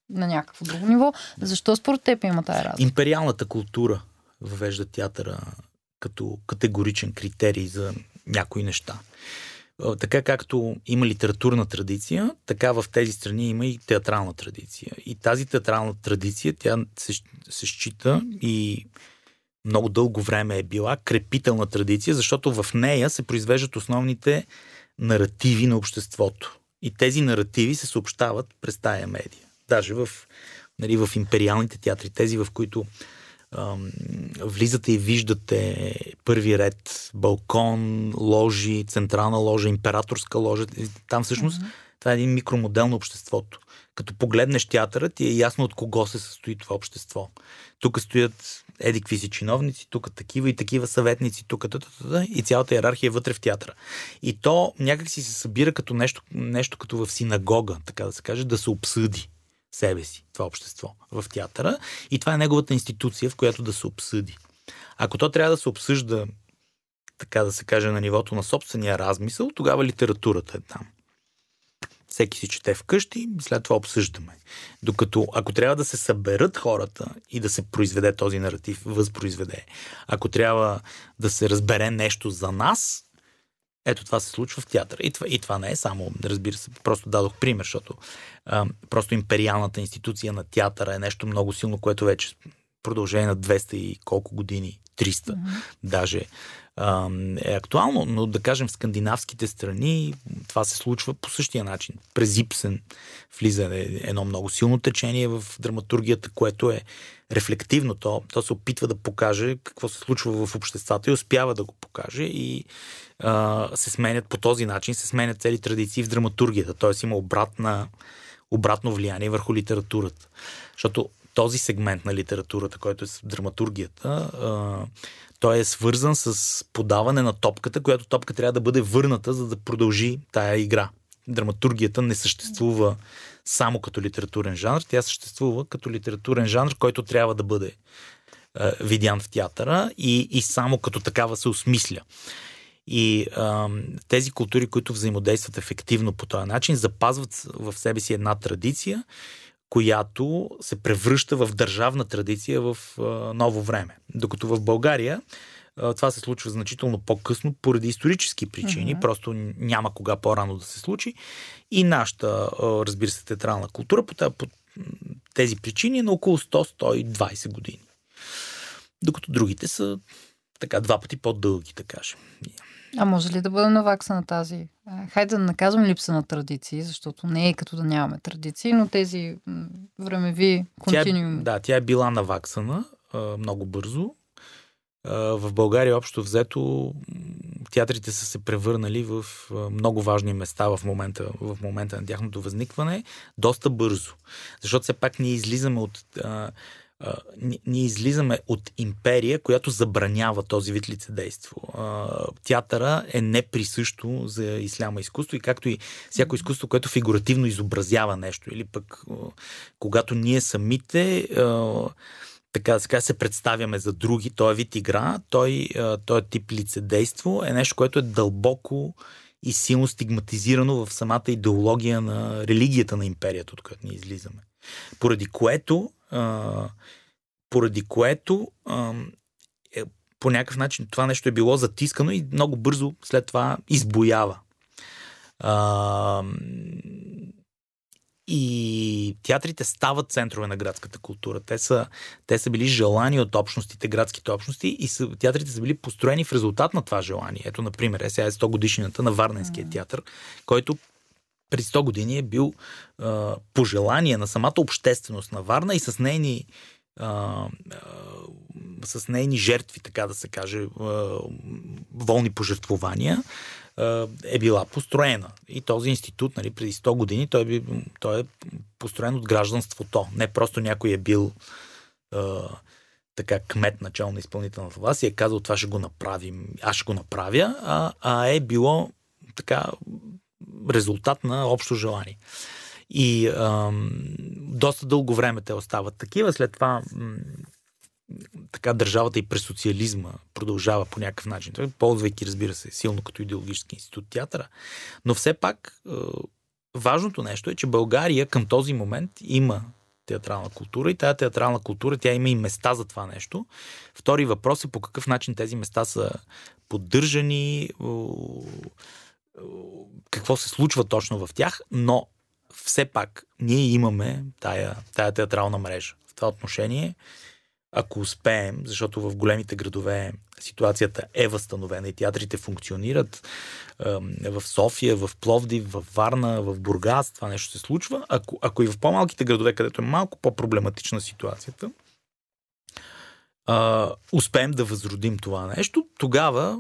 на някакво друго ниво. Защо според теб има тази разлика? Империалната култура въвежда театъра като категоричен критерий за някои неща. Така както има литературна традиция, така в тези страни има и театрална традиция. И тази театрална традиция, тя се, се счита и много дълго време е била крепителна традиция, защото в нея се произвеждат основните наративи на обществото. И тези наративи се съобщават през тая медия. Даже в, нали, в империалните театри, тези в които влизате и виждате първи ред, балкон, ложи, централна ложа, императорска ложа. Там всъщност mm-hmm. това е един микромодел на обществото. Като погледнеш театъра, ти е ясно от кого се състои това общество. Тук стоят еди какви си чиновници, тук такива и такива съветници, тук и цялата иерархия е вътре в театъра. И то някак си се събира като нещо, нещо като в синагога, така да се каже, да се обсъди себе си, това общество в театъра и това е неговата институция, в която да се обсъди. Ако то трябва да се обсъжда, така да се каже, на нивото на собствения размисъл, тогава литературата е там. Всеки си чете вкъщи след това обсъждаме. Докато ако трябва да се съберат хората и да се произведе този наратив, възпроизведе, ако трябва да се разбере нещо за нас, ето това се случва в театъра. И това, и това не е само, разбира се, просто дадох пример, защото а, просто империалната институция на театъра е нещо много силно, което вече продължение на 200 и колко години, 300 mm-hmm. даже е актуално, но да кажем в скандинавските страни това се случва по същия начин. През Ипсен влиза едно много силно течение в драматургията, което е рефлективно. То, то се опитва да покаже какво се случва в обществата и успява да го покаже и а, се сменят по този начин, се сменят цели традиции в драматургията, т.е. има обратна, обратно влияние върху литературата. Защото този сегмент на литературата, който е с драматургията, той е свързан с подаване на топката, която топка трябва да бъде върната, за да продължи тая игра. Драматургията не съществува само като литературен жанр, тя съществува като литературен жанр, който трябва да бъде а, видян в театъра и, и само като такава се осмисля. И а, тези култури, които взаимодействат ефективно по този начин, запазват в себе си една традиция, която се превръща в държавна традиция в ново време. Докато в България това се случва значително по-късно поради исторически причини, uh-huh. просто няма кога по-рано да се случи. И нашата, разбира се, театрална култура по, по тези причини е на около 100-120 години. Докато другите са така два пъти по-дълги, да кажем. А може ли да бъде навакса на тази? Хайде да наказвам липса на традиции, защото не е като да нямаме традиции, но тези времеви континууми. Да, тя е била наваксана много бързо. В България общо взето театрите са се превърнали в много важни места в момента, в момента на тяхното възникване доста бързо. Защото все пак ние излизаме от ние излизаме от империя, която забранява този вид лицедейство. Театъра е неприсъщо за исляма изкуство и както и всяко изкуство, което фигуративно изобразява нещо или пък когато ние самите така да се, се представяме за други, той е вид игра, той, е тип лицедейство е нещо, което е дълбоко и силно стигматизирано в самата идеология на религията на империята, от която ние излизаме. Поради което а, поради което а, е, по някакъв начин това нещо е било затискано и много бързо след това избоява. А, и театрите стават центрове на градската култура. Те са, те са били желани от общностите, градските общности и са, театрите са били построени в резултат на това желание. Ето, например, е сега е 100 годишнината на Варненския театър, който преди 100 години е бил а, пожелание на самата общественост на Варна и с нейни а, а, с нейни жертви, така да се каже, а, волни пожертвования, а, е била построена. И този институт, нали, преди 100 години, той, е, той е построен от гражданството. Не просто някой е бил а, така кмет начало на изпълнителната власт и е казал това ще го направим, аз ще го направя, а, а е било така резултат на общо желание. И ам, доста дълго време те остават такива. След това м- така държавата и през социализма продължава по някакъв начин, ползвайки, разбира се, силно като идеологически институт театъра. Но все пак е, важното нещо е, че България към този момент има театрална култура и тази театрална култура, тя има и места за това нещо. Втори въпрос е по какъв начин тези места са поддържани, какво се случва точно в тях, но все пак ние имаме тая, тая театрална мрежа. В това отношение, ако успеем, защото в големите градове ситуацията е възстановена и театрите функционират, в София, в Пловдив, в Варна, в Бургас, това нещо се случва. Ако, ако и в по-малките градове, където е малко по-проблематична ситуацията, успеем да възродим това нещо, тогава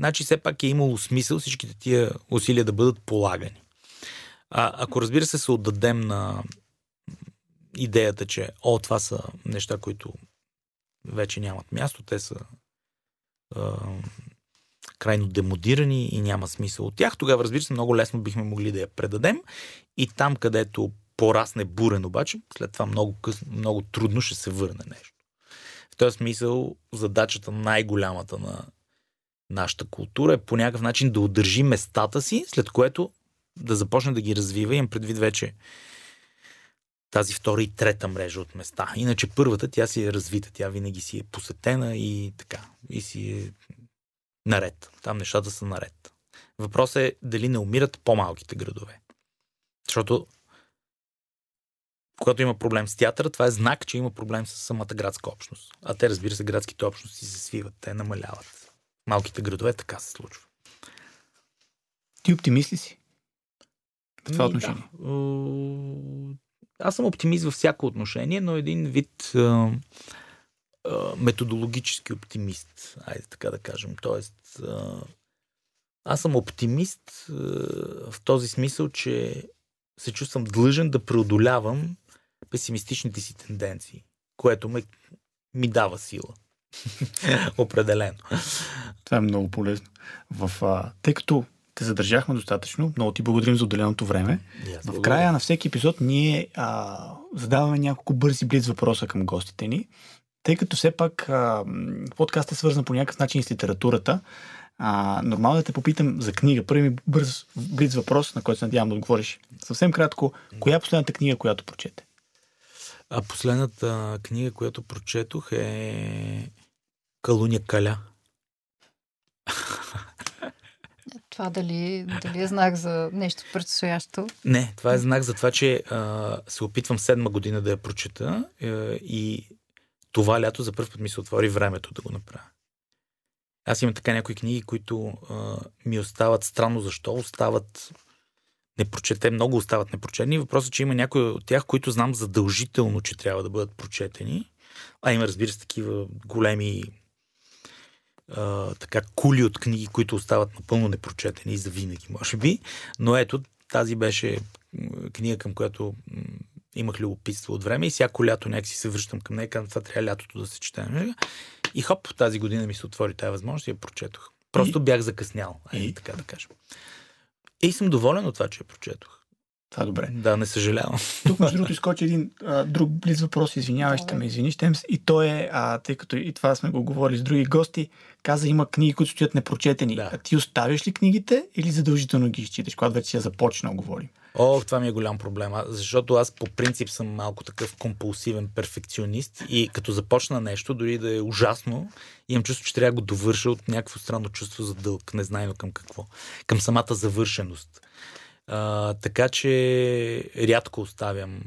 значи все пак е имало смисъл всичките тия усилия да бъдат полагани. А, ако разбира се се отдадем на идеята, че о, това са неща, които вече нямат място, те са а, крайно демодирани и няма смисъл от тях, тогава разбира се много лесно бихме могли да я предадем и там, където порасне бурен обаче, след това много, късно, много трудно ще се върне нещо. В този смисъл задачата най-голямата на нашата култура е по някакъв начин да удържи местата си, след което да започне да ги развива. Имам предвид вече тази втора и трета мрежа от места. Иначе първата, тя си е развита, тя винаги си е посетена и така, и си е наред. Там нещата са наред. Въпросът е дали не умират по-малките градове. Защото когато има проблем с театъра, това е знак, че има проблем с самата градска общност. А те, разбира се, градските общности се свиват, те намаляват малките градове така се случва. Ти оптимист ли си? В това отношение? Да. Аз съм оптимист във всяко отношение, но един вид а, а, методологически оптимист, айде така да кажем. Тоест, а, аз съм оптимист а, в този смисъл, че се чувствам длъжен да преодолявам песимистичните си тенденции, което ме, ми дава сила. *laughs* Определено. Това е много полезно. В, а, тъй като те задържахме достатъчно, много ти благодарим за отделеното време. Yes, в края на всеки епизод ние а, задаваме няколко бързи близ въпроса към гостите ни. Тъй като все пак а, подкаст е свързан по някакъв начин с литературата, а, нормално да те попитам за книга. Първи ми бърз близ въпрос, на който се надявам да отговориш. Съвсем кратко, коя е последната книга, която прочете? А последната книга, която прочетох е Калуня Каля. Това дали, дали е знак за нещо предстоящо? Не, това е знак за това, че а, се опитвам седма година да я прочета а, и това лято за първ път ми се отвори времето да го направя. Аз имам така някои книги, които а, ми остават странно защо, остават непрочете, много остават непрочетени. Въпросът е, че има някои от тях, които знам задължително, че трябва да бъдат прочетени. А има, разбира се, такива големи а, така кули от книги, които остават напълно непрочетени за винаги, може би. Но ето, тази беше книга, към която имах любопитство от време и всяко лято някакси се връщам към нея, казвам, това трябва лятото да се чете. И хоп, тази година ми се отвори тази възможност и я прочетох. Просто и... бях закъснял, и... така да кажем. И съм доволен от това, че я прочетох. Това е добре. Да, не съжалявам. Тук, между другото, изкочи един а, друг близ въпрос, извинявай, ще ме извини, ще И то е, а, тъй като и това сме го говорили с други гости, каза, има книги, които стоят непрочетени. Да. А ти оставяш ли книгите или задължително ги изчиташ, когато вече си я започнал, говорим? О, това ми е голям проблем, защото аз по принцип съм малко такъв компулсивен перфекционист и като започна нещо, дори да е ужасно, имам чувство, че трябва да го довърша от някакво странно чувство за дълг, незнайно към какво. Към самата завършеност. А, така че рядко оставям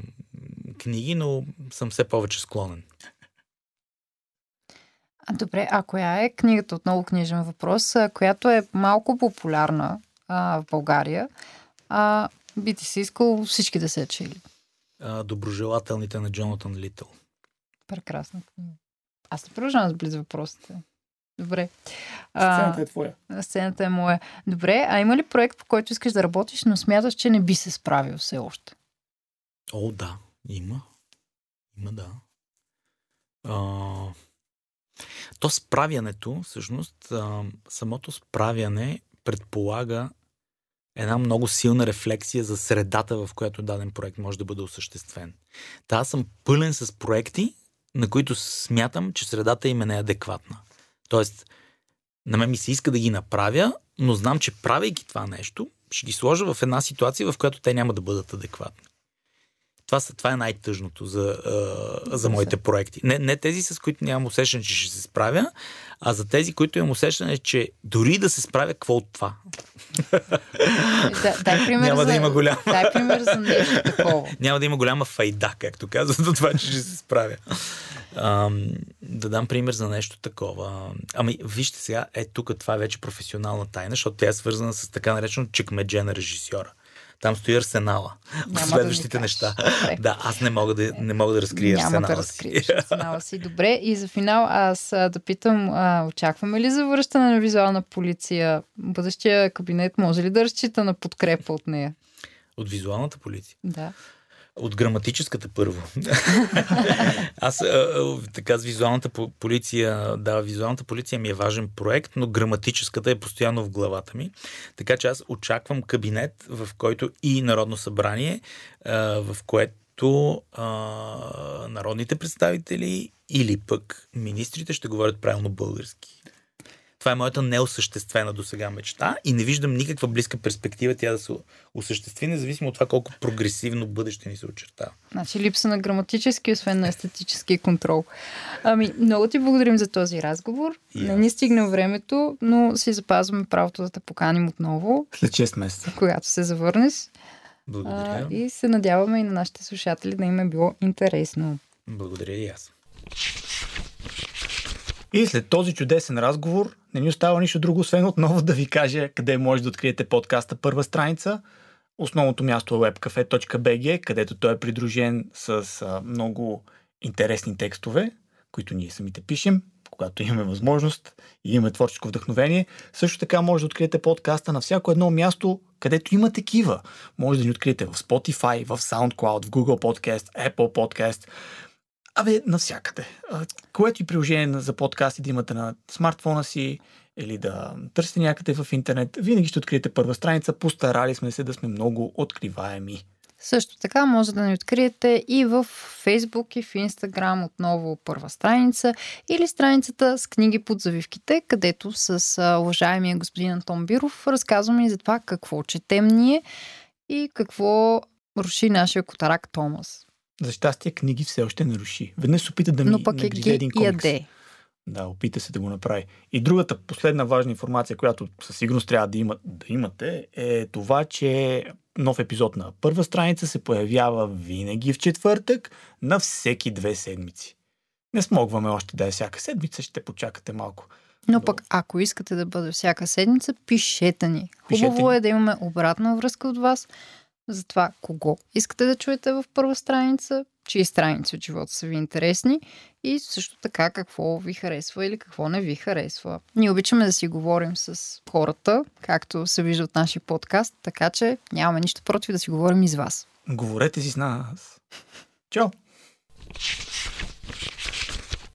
книги, но съм все повече склонен. А, добре, а коя е книгата, отново книжен въпрос, която е малко популярна а, в България, а, би ти си искал всички да се чели. А, доброжелателните на Джонатан Литъл. Прекрасна книга. Аз не продължавам с близ въпросите. Добре. Сцената е твоя. А, сцената е моя. Добре, а има ли проект, по който искаш да работиш, но смяташ, че не би се справил все още? О, да, има. Има, да. А, то справянето, всъщност, а, самото справяне предполага една много силна рефлексия за средата, в която даден проект може да бъде осъществен. Та аз съм пълен с проекти, на които смятам, че средата им е неадекватна. Тоест, на мен ми се иска да ги направя, но знам, че правейки това нещо, ще ги сложа в една ситуация, в която те няма да бъдат адекватни. Това, са, това е най-тъжното за, а, за моите проекти. Не, не тези, с които нямам усещане, че ще се справя, а за тези, които имам усещане, че дори да се справя, какво от това? Да, дай пример Няма за, да има голяма. Дай пример за нещо такова. Няма да има голяма файда, както казват, от това, че ще се справя. Ам, да дам пример за нещо такова. Ами, вижте сега, е тук това е вече професионална тайна, защото тя е свързана с така наречено чекмедже на режисьора. Там стои арсенала. Няма да следващите ми неща. Добре. Да, аз не мога да, не мога да разкрия Няма арсенала да си. разкриеш арсенала си. Добре, и за финал аз да питам, а, очакваме ли завръщане на визуална полиция? Бъдещия кабинет може ли да разчита на подкрепа от нея? От визуалната полиция. Да. От граматическата първо. *laughs* Аз а, така с визуалната по- полиция, да, визуалната полиция ми е важен проект, но граматическата е постоянно в главата ми. Така че аз очаквам кабинет, в който и Народно събрание, а, в което а, народните представители или пък министрите ще говорят правилно български. Това е моята неосъществена до сега мечта и не виждам никаква близка перспектива тя да се осъществи, независимо от това колко прогресивно бъдеще ни се очертава. Значи липса на граматически, освен на естетически контрол. Ами, много ти благодарим за този разговор. И Не ни стигна времето, но си запазваме правото да те поканим отново, След 6 месеца. когато се завърнеш. А, Благодаря. и се надяваме и на нашите слушатели да им е било интересно. Благодаря и аз. И след този чудесен разговор не ни остава нищо друго, освен отново да ви кажа къде може да откриете подкаста първа страница. Основното място е webcafe.bg, където той е придружен с а, много интересни текстове, които ние самите пишем, когато имаме възможност и имаме творческо вдъхновение. Също така може да откриете подкаста на всяко едно място, където има такива. Може да ни откриете в Spotify, в SoundCloud, в Google Podcast, Apple Podcast, Абе, навсякъде. Което и приложение за подкасти да имате на смартфона си или да търсите някъде в интернет, винаги ще откриете първа страница. Постарали сме се да сме много откриваеми. Също така може да ни откриете и в Facebook и в Instagram отново първа страница или страницата с книги под завивките, където с уважаемия господин Антон Биров разказваме и за това какво четем ние и какво руши нашия котарак Томас. За щастие книги все още не руши. Веднъж се опита да ми Но пък нагризе ги един комикс. яде. Да, опита се да го направи. И другата последна важна информация, която със сигурност трябва да, има, да имате, е това, че нов епизод на първа страница се появява винаги в четвъртък на всеки две седмици. Не смогваме още да е всяка седмица, ще почакате малко. Но пък ако искате да бъде всяка седмица, пишете ни. Пишете Хубаво ни. е да имаме обратна връзка от вас за това кого искате да чуете в първа страница, чии страници от живота са ви интересни и също така какво ви харесва или какво не ви харесва. Ние обичаме да си говорим с хората, както се вижда от нашия подкаст, така че нямаме нищо против да си говорим и с вас. Говорете си с нас. Чао!